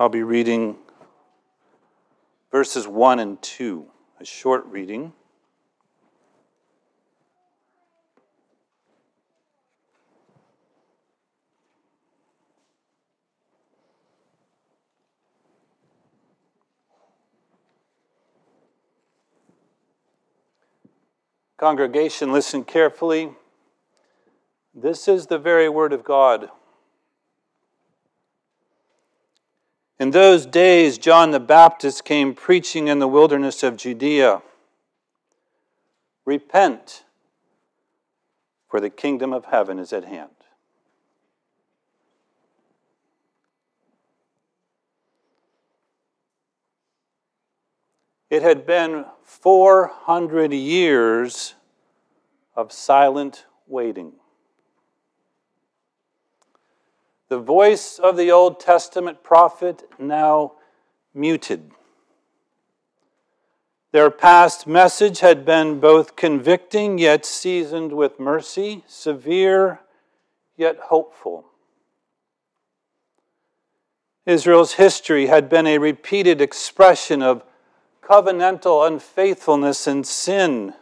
I'll be reading verses 1 and 2, a short reading. Congregation, listen carefully. This is the very word of God. In those days, John the Baptist came preaching in the wilderness of Judea Repent, for the kingdom of heaven is at hand. It had been 400 years of silent waiting. The voice of the Old Testament prophet now muted. Their past message had been both convicting yet seasoned with mercy, severe yet hopeful. Israel's history had been a repeated expression of covenantal unfaithfulness and sin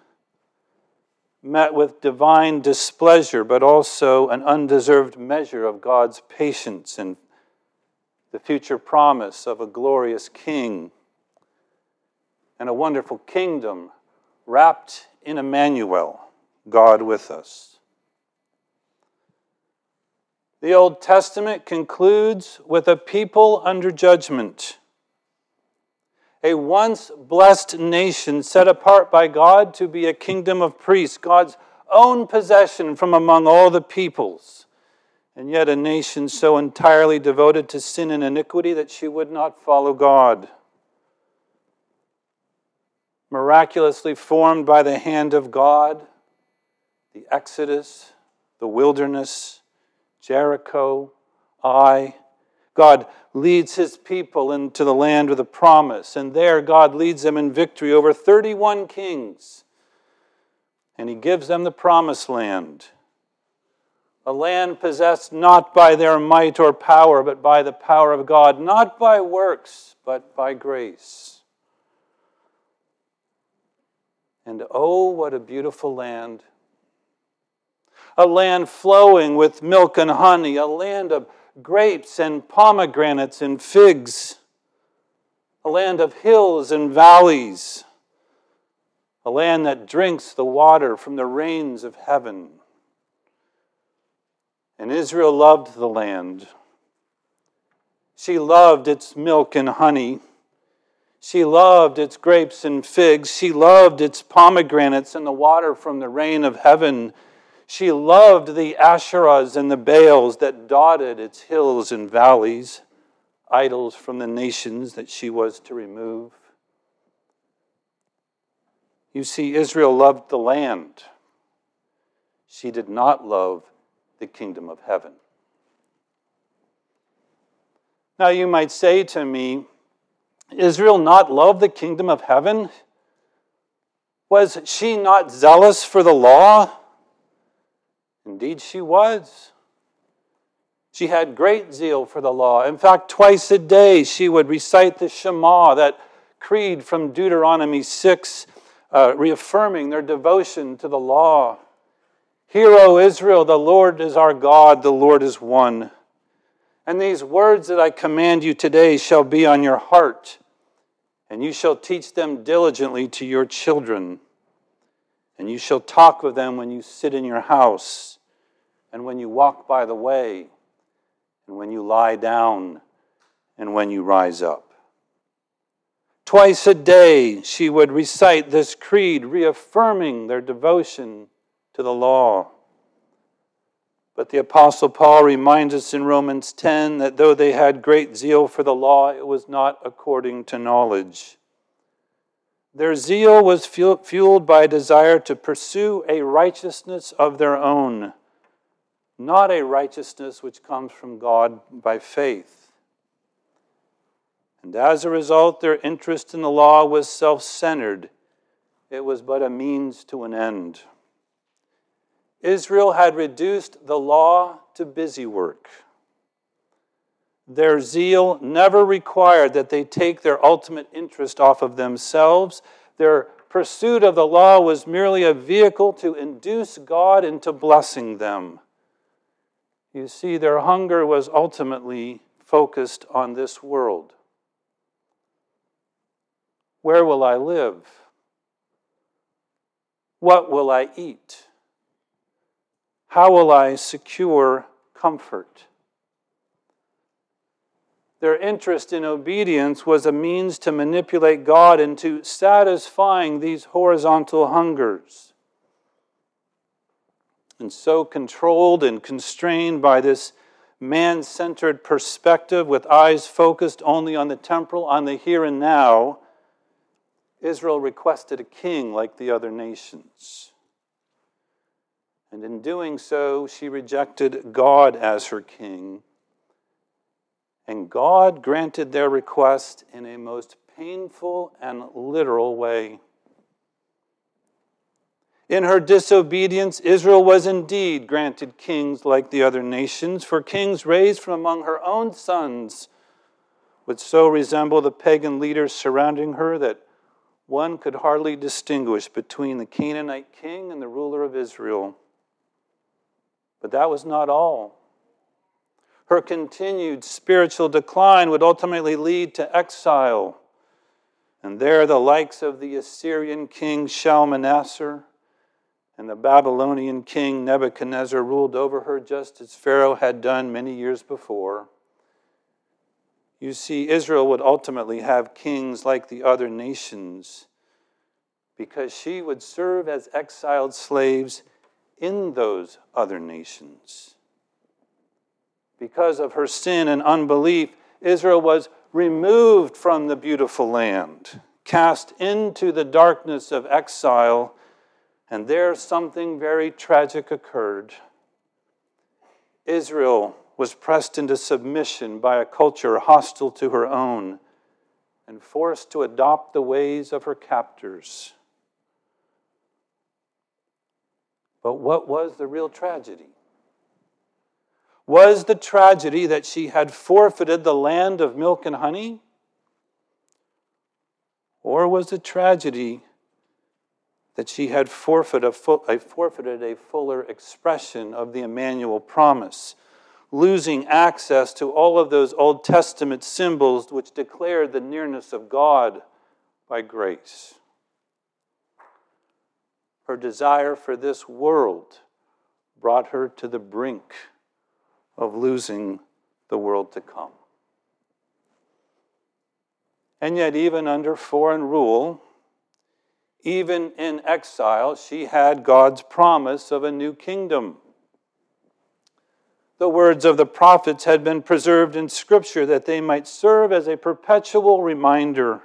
met with divine displeasure, but also an undeserved measure of God's patience and the future promise of a glorious king and a wonderful kingdom wrapped in Emmanuel, God with us. The Old Testament concludes with a people under judgment a once blessed nation set apart by God to be a kingdom of priests, God's own possession from among all the peoples, and yet a nation so entirely devoted to sin and iniquity that she would not follow God. Miraculously formed by the hand of God, the Exodus, the wilderness, Jericho, Ai, God leads his people into the land of the promise, and there God leads them in victory over 31 kings. And he gives them the promised land, a land possessed not by their might or power, but by the power of God, not by works, but by grace. And oh, what a beautiful land! A land flowing with milk and honey, a land of grapes and pomegranates and figs, a land of hills and valleys, a land that drinks the water from the rains of heaven. And Israel loved the land. She loved its milk and honey. She loved its grapes and figs. She loved its pomegranates and the water from the rain of heaven. She loved the Asherahs and the Baals that dotted its hills and valleys, idols from the nations that she was to remove. You see, Israel loved the land. She did not love the kingdom of heaven. Now, you might say to me, Israel not love the kingdom of heaven? Was she not zealous for the law? Indeed, she was. She had great zeal for the law. In fact, twice a day she would recite the Shema, that creed from Deuteronomy 6, uh, reaffirming their devotion to the law. Hear, O Israel, the Lord is our God, the Lord is one. And these words that I command you today shall be on your heart, and you shall teach them diligently to your children. And you shall talk with them when you sit in your house and when you walk by the way, and when you lie down, and when you rise up. Twice a day she would recite this creed, reaffirming their devotion to the law. But the Apostle Paul reminds us in Romans 10 that though they had great zeal for the law, it was not according to knowledge. Their zeal was fueled by a desire to pursue a righteousness of their own not a righteousness which comes from God by faith. And as a result, their interest in the law was self centered, it was but a means to an end. Israel had reduced the law to busy work. Their zeal never required that they take their ultimate interest off of themselves. Their pursuit of the law was merely a vehicle to induce God into blessing them. You see, their hunger was ultimately focused on this world. Where will I live? What will I eat? How will I secure comfort? Their interest in obedience was a means to manipulate God into satisfying these horizontal hungers. And so controlled and constrained by this man centered perspective with eyes focused only on the temporal, on the here and now, Israel requested a king like the other nations. And in doing so, she rejected God as her king. And God granted their request in a most painful and literal way. In her disobedience, Israel was indeed granted kings like the other nations, for kings raised from among her own sons would so resemble the pagan leaders surrounding her that one could hardly distinguish between the Canaanite king and the ruler of Israel. But that was not all. Her continued spiritual decline would ultimately lead to exile. And there, the likes of the Assyrian king Shalmaneser and the Babylonian king Nebuchadnezzar ruled over her just as Pharaoh had done many years before. You see, Israel would ultimately have kings like the other nations because she would serve as exiled slaves in those other nations. Because of her sin and unbelief, Israel was removed from the beautiful land, cast into the darkness of exile, and there something very tragic occurred. Israel was pressed into submission by a culture hostile to her own and forced to adopt the ways of her captors. But what was the real tragedy? Was the tragedy that she had forfeited the land of milk and honey? Or was the tragedy that she had forfeited a, fuller expression of the Emmanuel promise? losing access to all of those Old Testament symbols which declared the nearness of God by grace. Her desire for this world brought her to the brink of losing the world to come. And yet, even under foreign rule, even in exile, she had God's promise of a new kingdom the words of the prophets had been preserved in Scripture that they might serve as a perpetual reminder.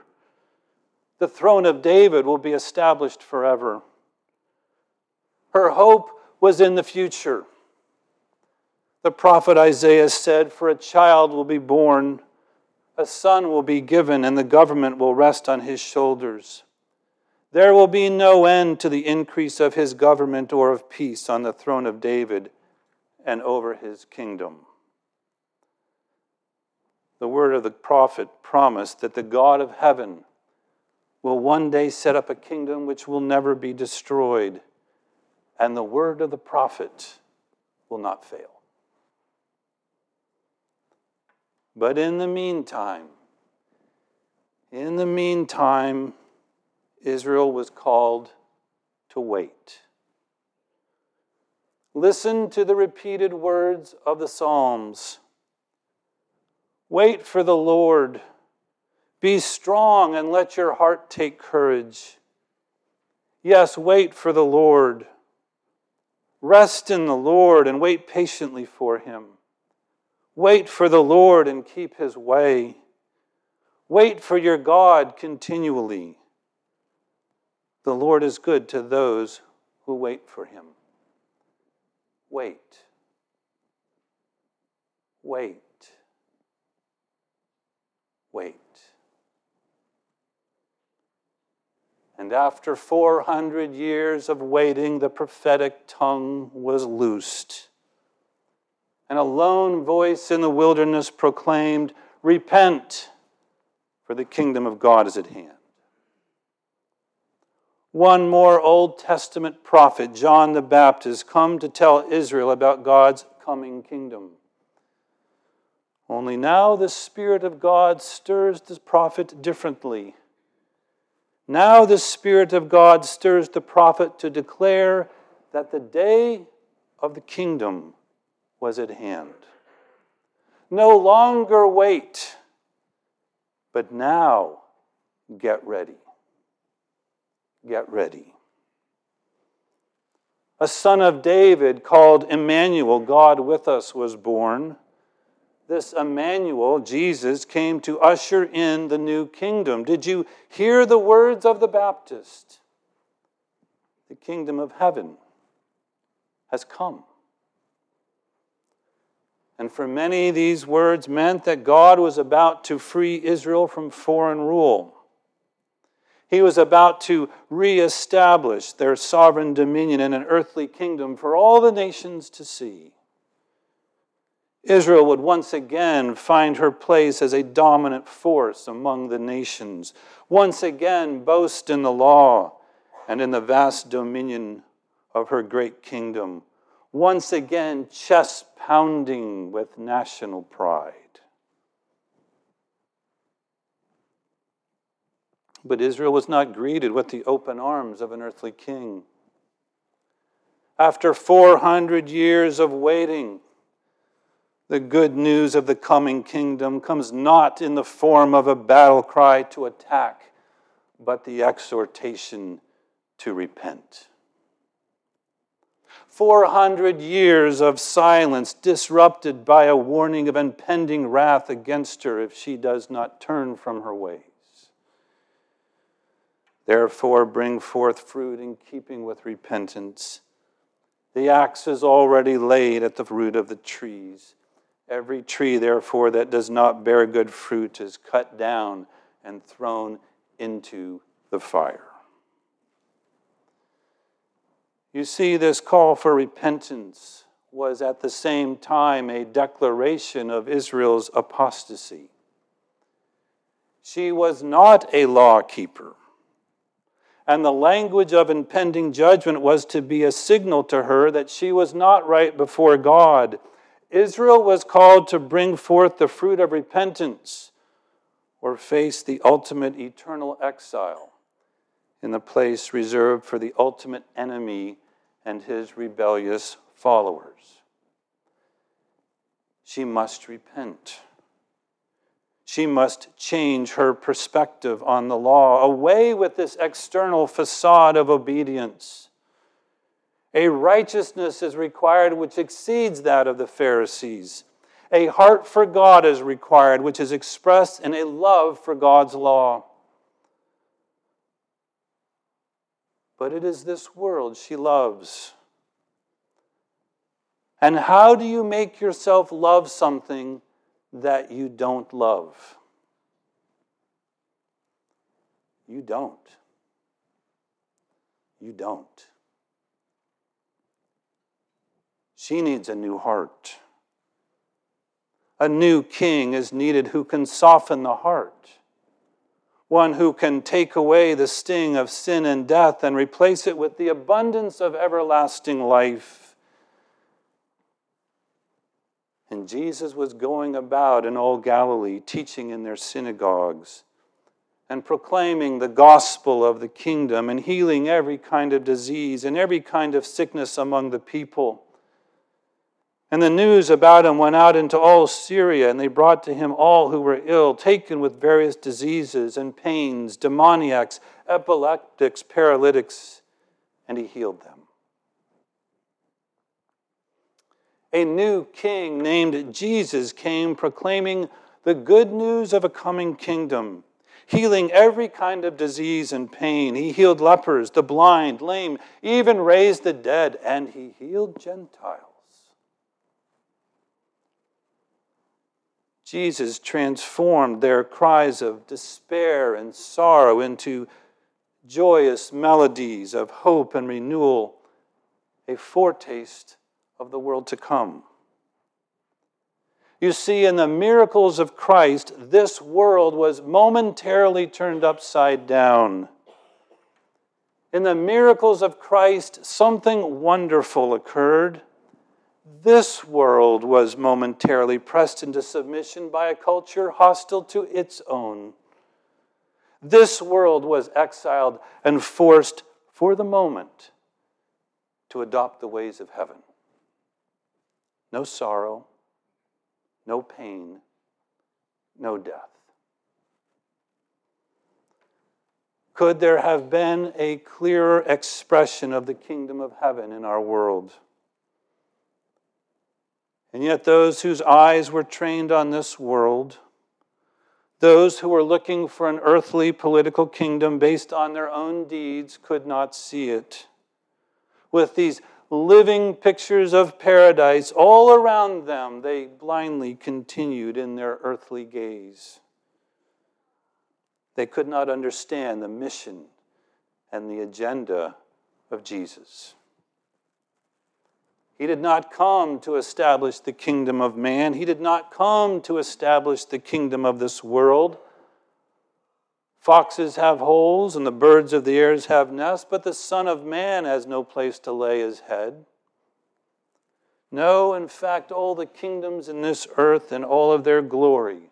The throne of David will be established forever. Her hope was in the future. The prophet Isaiah said, For a child will be born, a son will be given, and the government will rest on his shoulders. There will be no end to the increase of his government or of peace on the throne of David and over his kingdom. The word of the prophet promised that the God of heaven will one day set up a kingdom which will never be destroyed, and the word of the prophet will not fail. But in the meantime, in the meantime, Israel was called to wait. Listen to the repeated words of the Psalms. Wait for the Lord. Be strong and let your heart take courage. Yes, wait for the Lord. Rest in the Lord and wait patiently for him. Wait for the Lord and keep his way. Wait for your God continually. The Lord is good to those who wait for him. Wait. Wait. Wait. And after 400 years of waiting, the prophetic tongue was loosed. and a lone voice in the wilderness proclaimed, Repent, for the kingdom of God is at hand. One more Old Testament prophet, John the Baptist, come to tell Israel about God's coming kingdom. Only now the Spirit of God stirs the prophet differently. Now the Spirit of God stirs the prophet to declare that the day of the kingdom was at hand. No longer wait, but now get ready. Get ready. A son of David called Emmanuel, God with us, was born. This Emmanuel, Jesus, came to usher in the new kingdom. Did you hear the words of the Baptist? The kingdom of heaven has come. And for many, these words meant that God was about to free Israel from foreign rule. He was about to reestablish their sovereign dominion in an earthly kingdom for all the nations to see. Israel would once again find her place as a dominant force among the nations, once again boast in the law and in the vast dominion of her great kingdom once again chest pounding with national pride. But Israel was not greeted with the open arms of an earthly king. After 400 years of waiting, the good news of the coming kingdom comes not in the form of a battle cry to attack, but the exhortation to repent. 400 years of silence disrupted by a warning of impending wrath against her if she does not turn from her ways. Therefore, bring forth fruit in keeping with repentance. The axe is already laid at the root of the trees. Every tree, therefore, that does not bear good fruit is cut down and thrown into the fire. You see, this call for repentance was at the same time a declaration of Israel's apostasy. She was not a law keeper. And the language of impending judgment was to be a signal to her that she was not right before God. Israel was called to bring forth the fruit of repentance or face the ultimate eternal exile in the place reserved for the ultimate enemy and his rebellious followers. She must repent. She must change her perspective on the law, away with this external facade of obedience. A righteousness is required which exceeds that of the Pharisees. A heart for God is required, which is expressed in a love for God's law. but it is this world she loves. And how do you make yourself love something that you don't love? You don't. You don't. She needs a new heart. A new king is needed who can soften the heart one who can take away the sting of sin and death and replace it with the abundance of everlasting life. And Jesus was going about in all Galilee, teaching in their synagogues and proclaiming the gospel of the kingdom and healing every kind of disease and every kind of sickness among the people. And the news about him went out into all Syria, and they brought to him all who were ill, taken with various diseases and pains, demoniacs, epileptics, paralytics, and he healed them. A new king named Jesus came proclaiming the good news of a coming kingdom, healing every kind of disease and pain. He healed lepers, the blind, lame, even raised the dead, and he healed Gentiles. Jesus transformed their cries of despair and sorrow into joyous melodies of hope and renewal, a foretaste of the world to come. You see, in the miracles of Christ, this world was momentarily turned upside down. In the miracles of Christ, something wonderful occurred. This world was momentarily pressed into submission by a culture hostile to its own. This world was exiled and forced for the moment to adopt the ways of heaven. No sorrow, no pain, no death. Could there have been a clearer expression of the kingdom of heaven in our world? And yet, those whose eyes were trained on this world, those who were looking for an earthly political kingdom based on their own deeds, could not see it. With these living pictures of paradise all around them, they blindly continued in their earthly gaze. They could not understand the mission and the agenda of Jesus. He did not come to establish the kingdom of man. He did not come to establish the kingdom of this world. Foxes have holes and the birds of the air have nests, but the Son of Man has no place to lay his head. No, in fact, all the kingdoms in this earth and all of their glory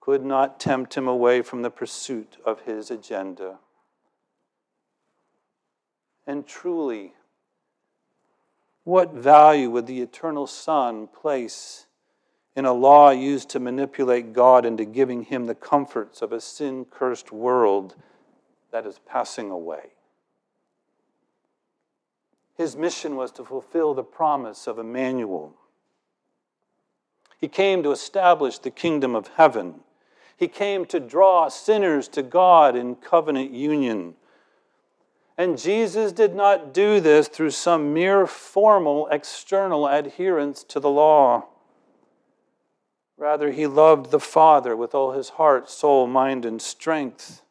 could not tempt him away from the pursuit of his agenda. And truly, what value would the eternal Son place in a law used to manipulate God into giving him the comforts of a sin cursed world that is passing away. His mission was to fulfill the promise of Emmanuel. He came to establish the kingdom of heaven. He came to draw sinners to God in covenant union. And Jesus did not do this through some mere formal external adherence to the law. Rather, he loved the Father with all his heart, soul, mind, and strength.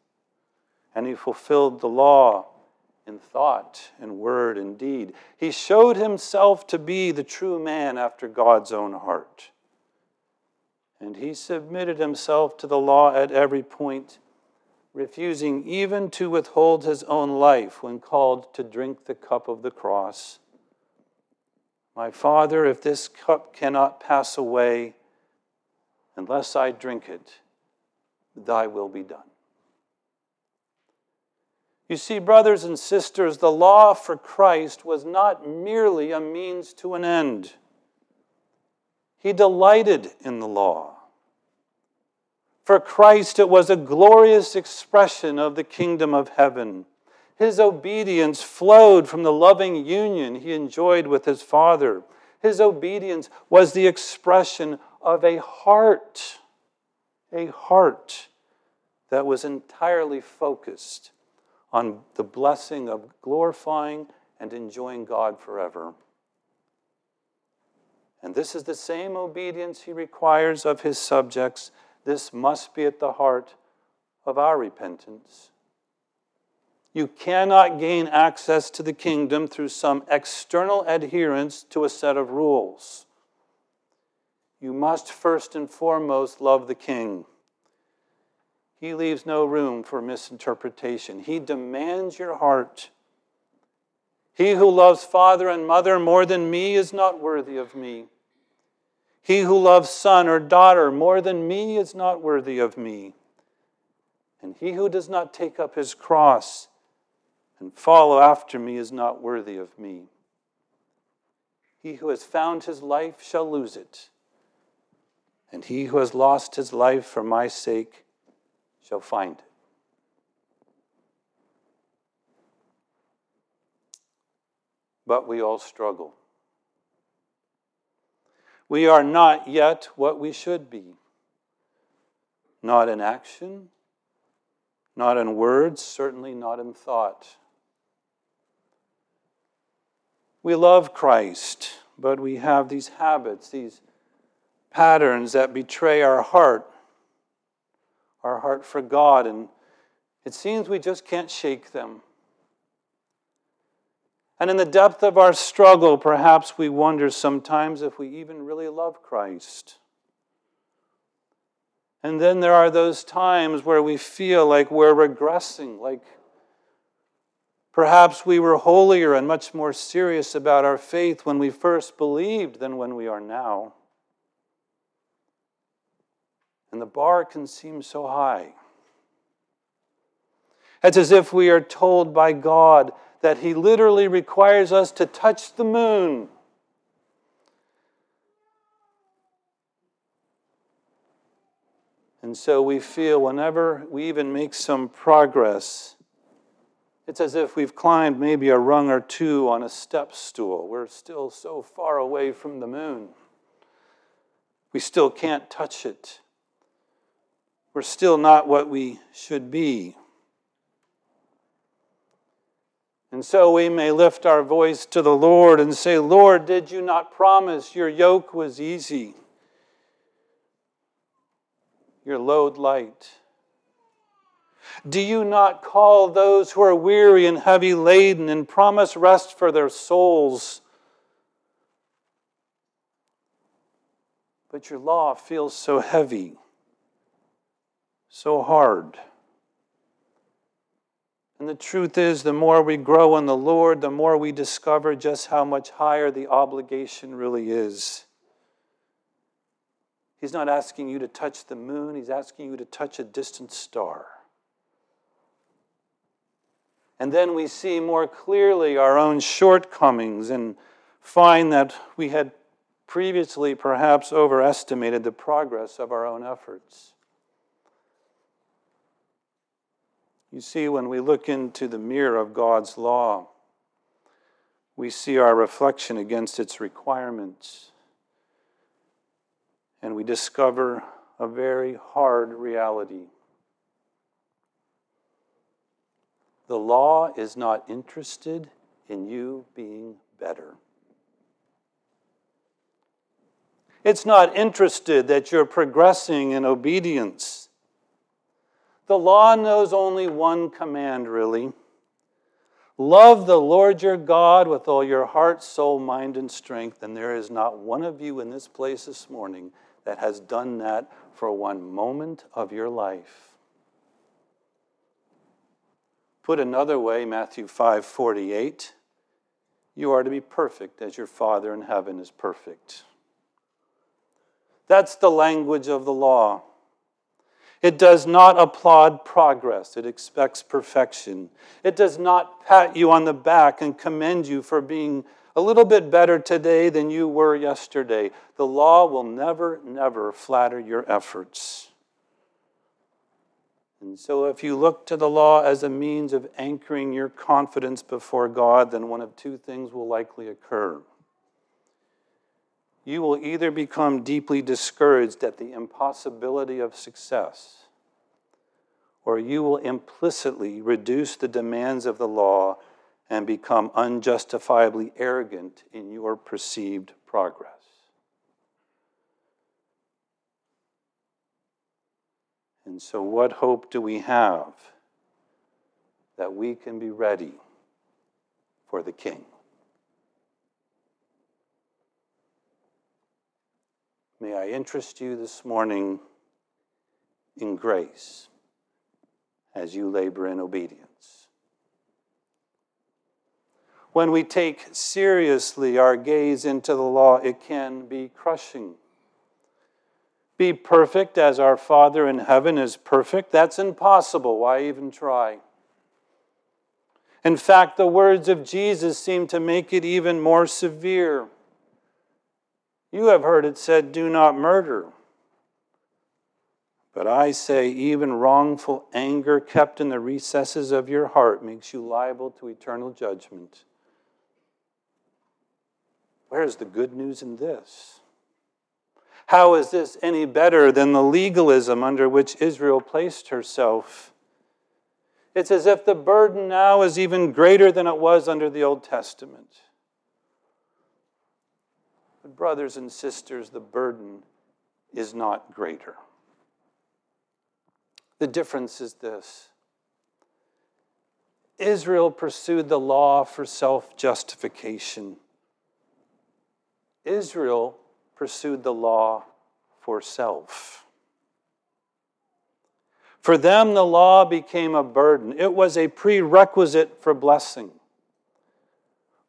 And he fulfilled the law in thought in word and deed. He showed himself to be the true man after God's own heart. And he submitted himself to the law at every point, refusing even to withhold his own life when called to drink the cup of the cross. My Father, if this cup cannot pass away, Unless I drink it, thy will be done. You see, brothers and sisters, the law for Christ was not merely a means to an end. He delighted in the law. For Christ, it was a glorious expression of the kingdom of heaven. His obedience flowed from the loving union he enjoyed with his Father. His obedience was the expression of a heart, a heart that was entirely focused on the blessing of glorifying and enjoying God forever. And this is the same obedience he requires of his subjects. This must be at the heart of our repentance. You cannot gain access to the kingdom through some external adherence to a set of rules you must first and foremost love the king. He leaves no room for misinterpretation. He demands your heart. He who loves father and mother more than me is not worthy of me. He who loves son or daughter more than me is not worthy of me. And he who does not take up his cross and follow after me is not worthy of me. He who has found his life shall lose it and he who has lost his life for my sake shall find it. But we all struggle. We are not yet what we should be. Not in action, not in words, certainly not in thought. We love Christ, but we have these habits, these patterns that betray our heart, our heart for God, and it seems we just can't shake them. And in the depth of our struggle, perhaps we wonder sometimes if we even really love Christ. And then there are those times where we feel like we're regressing, like perhaps we were holier and much more serious about our faith when we first believed than when we are now. And the bar can seem so high. It's as if we are told by God that He literally requires us to touch the moon And so we feel whenever we even make some progress, it's as if we've climbed maybe a rung or two on a step stool. We're still so far away from the moon. We still can't touch it. We're still not what we should be. And so we may lift our voice to the Lord and say, Lord, did you not promise your yoke was easy? your load light? Do you not call those who are weary and heavy laden and promise rest for their souls? But your law feels so heavy, so hard. And the truth is, the more we grow in the Lord, the more we discover just how much higher the obligation really is. He's not asking you to touch the moon, he's asking you to touch a distant star. And then we see more clearly our own shortcomings and find that we had previously perhaps overestimated the progress of our own efforts. You see, when we look into the mirror of God's law, we see our reflection against its requirements and we discover a very hard reality. The law is not interested in you being better. It's not interested that you're progressing in obedience. The law knows only one command, really Love the Lord your God with all your heart, soul, mind, and strength. And there is not one of you in this place this morning that has done that for one moment of your life. Put another way, Matthew 5 48, you are to be perfect as your Father in heaven is perfect. That's the language of the law. It does not applaud progress, it expects perfection. It does not pat you on the back and commend you for being a little bit better today than you were yesterday. The law will never, never flatter your efforts. And so, if you look to the law as a means of anchoring your confidence before God, then one of two things will likely occur. You will either become deeply discouraged at the impossibility of success, or you will implicitly reduce the demands of the law and become unjustifiably arrogant in your perceived progress. And so, what hope do we have that we can be ready for the King? May I interest you this morning in grace as you labor in obedience when we take seriously our gaze into the law, it can be crushing. Be perfect as our Father in heaven is perfect. That's impossible. Why even try? In fact, the words of Jesus seem to make it even more severe. You have heard it said, Do not murder. But I say, even wrongful anger kept in the recesses of your heart makes you liable to eternal judgment. Where's the good news in this? How is this any better than the legalism under which Israel placed herself? It's as if the burden now is even greater than it was under the Old Testament. But, brothers and sisters, the burden is not greater. The difference is this Israel pursued the law for self justification. Israel pursued the law for self. For them, the law became a burden, it was a prerequisite for blessing.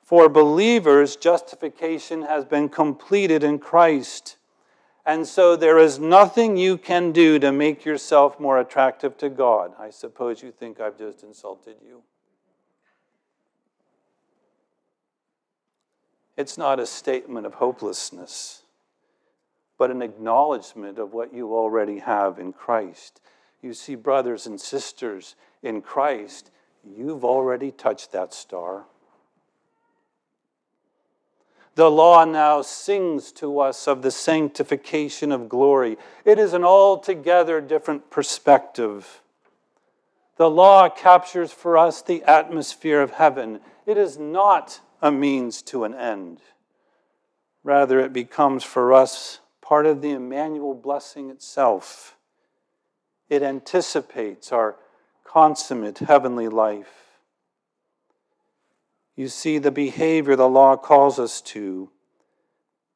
For believers, justification has been completed in Christ. And so there is nothing you can do to make yourself more attractive to God. I suppose you think I've just insulted you. It's not a statement of hopelessness, but an acknowledgement of what you already have in Christ. You see, brothers and sisters in Christ, you've already touched that star. The law now sings to us of the sanctification of glory. It is an altogether different perspective. The law captures for us the atmosphere of heaven. It is not a means to an end. Rather, it becomes for us part of the Emmanuel blessing itself. It anticipates our consummate heavenly life. You see, the behavior the law calls us to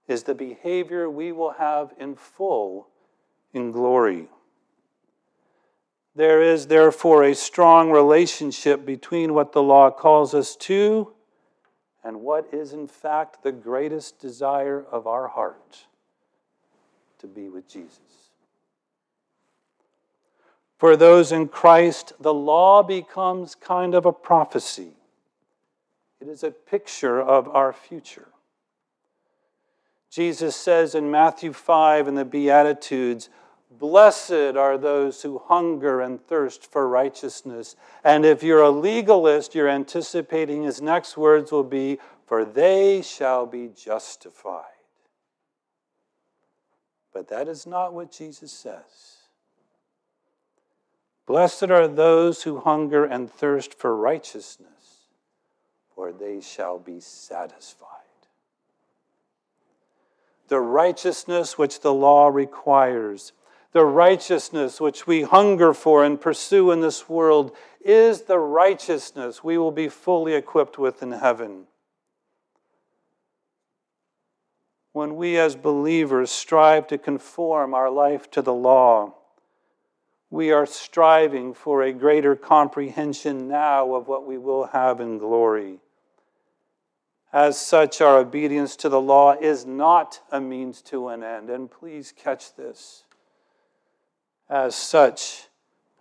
is the behavior we will have in full in glory. There is therefore a strong relationship between what the law calls us to and what is in fact the greatest desire of our heart to be with Jesus. For those in Christ, the law becomes kind of a prophecy. It is a picture of our future. Jesus says in Matthew 5 in the Beatitudes, Blessed are those who hunger and thirst for righteousness. And if you're a legalist, you're anticipating his next words will be, For they shall be justified. But that is not what Jesus says. Blessed are those who hunger and thirst for righteousness, for they shall be satisfied. The righteousness which the law requires, the righteousness which we hunger for and pursue in this world, is the righteousness we will be fully equipped with in heaven. When we as believers strive to conform our life to the law, we are striving for a greater comprehension now of what we will have in glory. As such, our obedience to the law is not a means to an end. And please catch this. As such,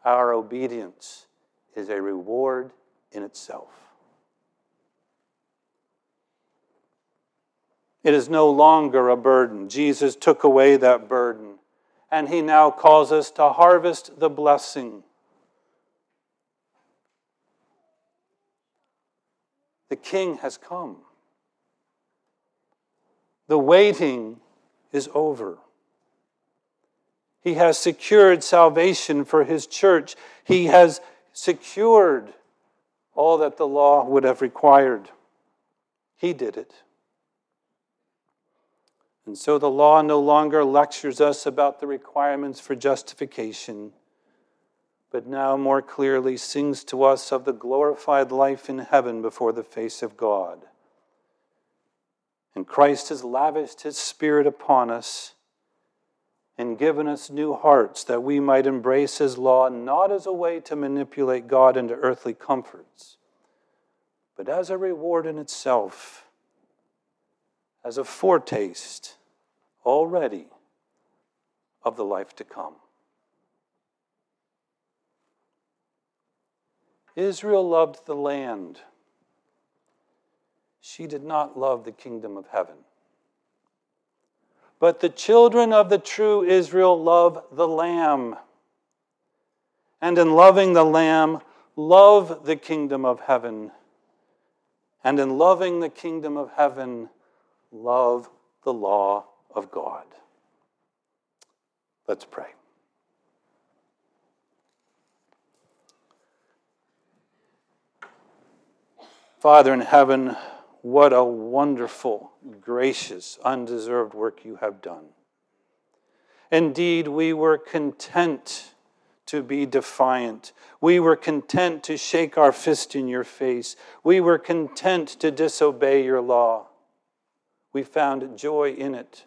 our obedience is a reward in itself. It is no longer a burden. Jesus took away that burden and he now calls us to harvest the blessing. The king has come. The waiting is over. He has secured salvation for his church. He has secured all that the law would have required. He did it. And so the law no longer lectures us about the requirements for justification, but now more clearly sings to us of the glorified life in heaven before the face of God. And Christ has lavished his Spirit upon us and given us new hearts that we might embrace his law not as a way to manipulate God into earthly comforts, but as a reward in itself, as a foretaste already of the life to come. Israel loved the land. She did not love the kingdom of heaven. But the children of the true Israel love the Lamb. And in loving the Lamb, love the kingdom of heaven. And in loving the kingdom of heaven, love the law of God. Let's pray. Father in heaven, what a wonderful, gracious, undeserved work you have done. Indeed, we were content to be defiant. We were content to shake our fist in your face. We were content to disobey your law. We found joy in it.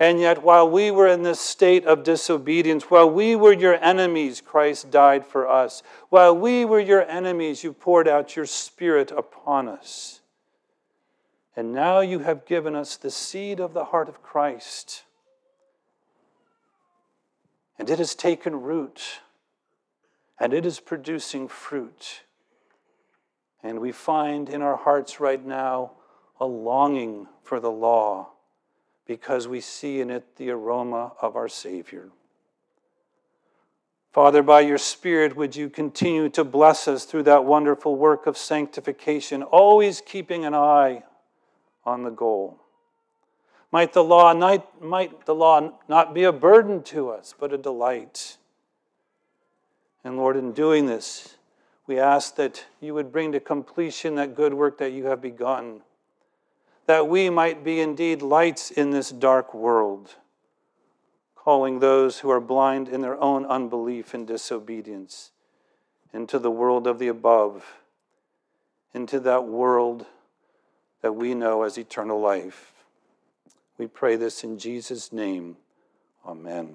And yet, while we were in this state of disobedience, while we were your enemies, Christ died for us. While we were your enemies, you poured out your Spirit upon us. And now you have given us the seed of the heart of Christ. And it has taken root, and it is producing fruit. And we find in our hearts right now a longing for the law because we see in it the aroma of our Savior. Father, by your Spirit, would you continue to bless us through that wonderful work of sanctification, always keeping an eye on the goal. Might the law not, might the law not be a burden to us, but a delight. And Lord, in doing this, we ask that you would bring to completion that good work that you have begun that we might be indeed lights in this dark world, calling those who are blind in their own unbelief and disobedience into the world of the above, into that world that we know as eternal life. We pray this in Jesus' name. Amen.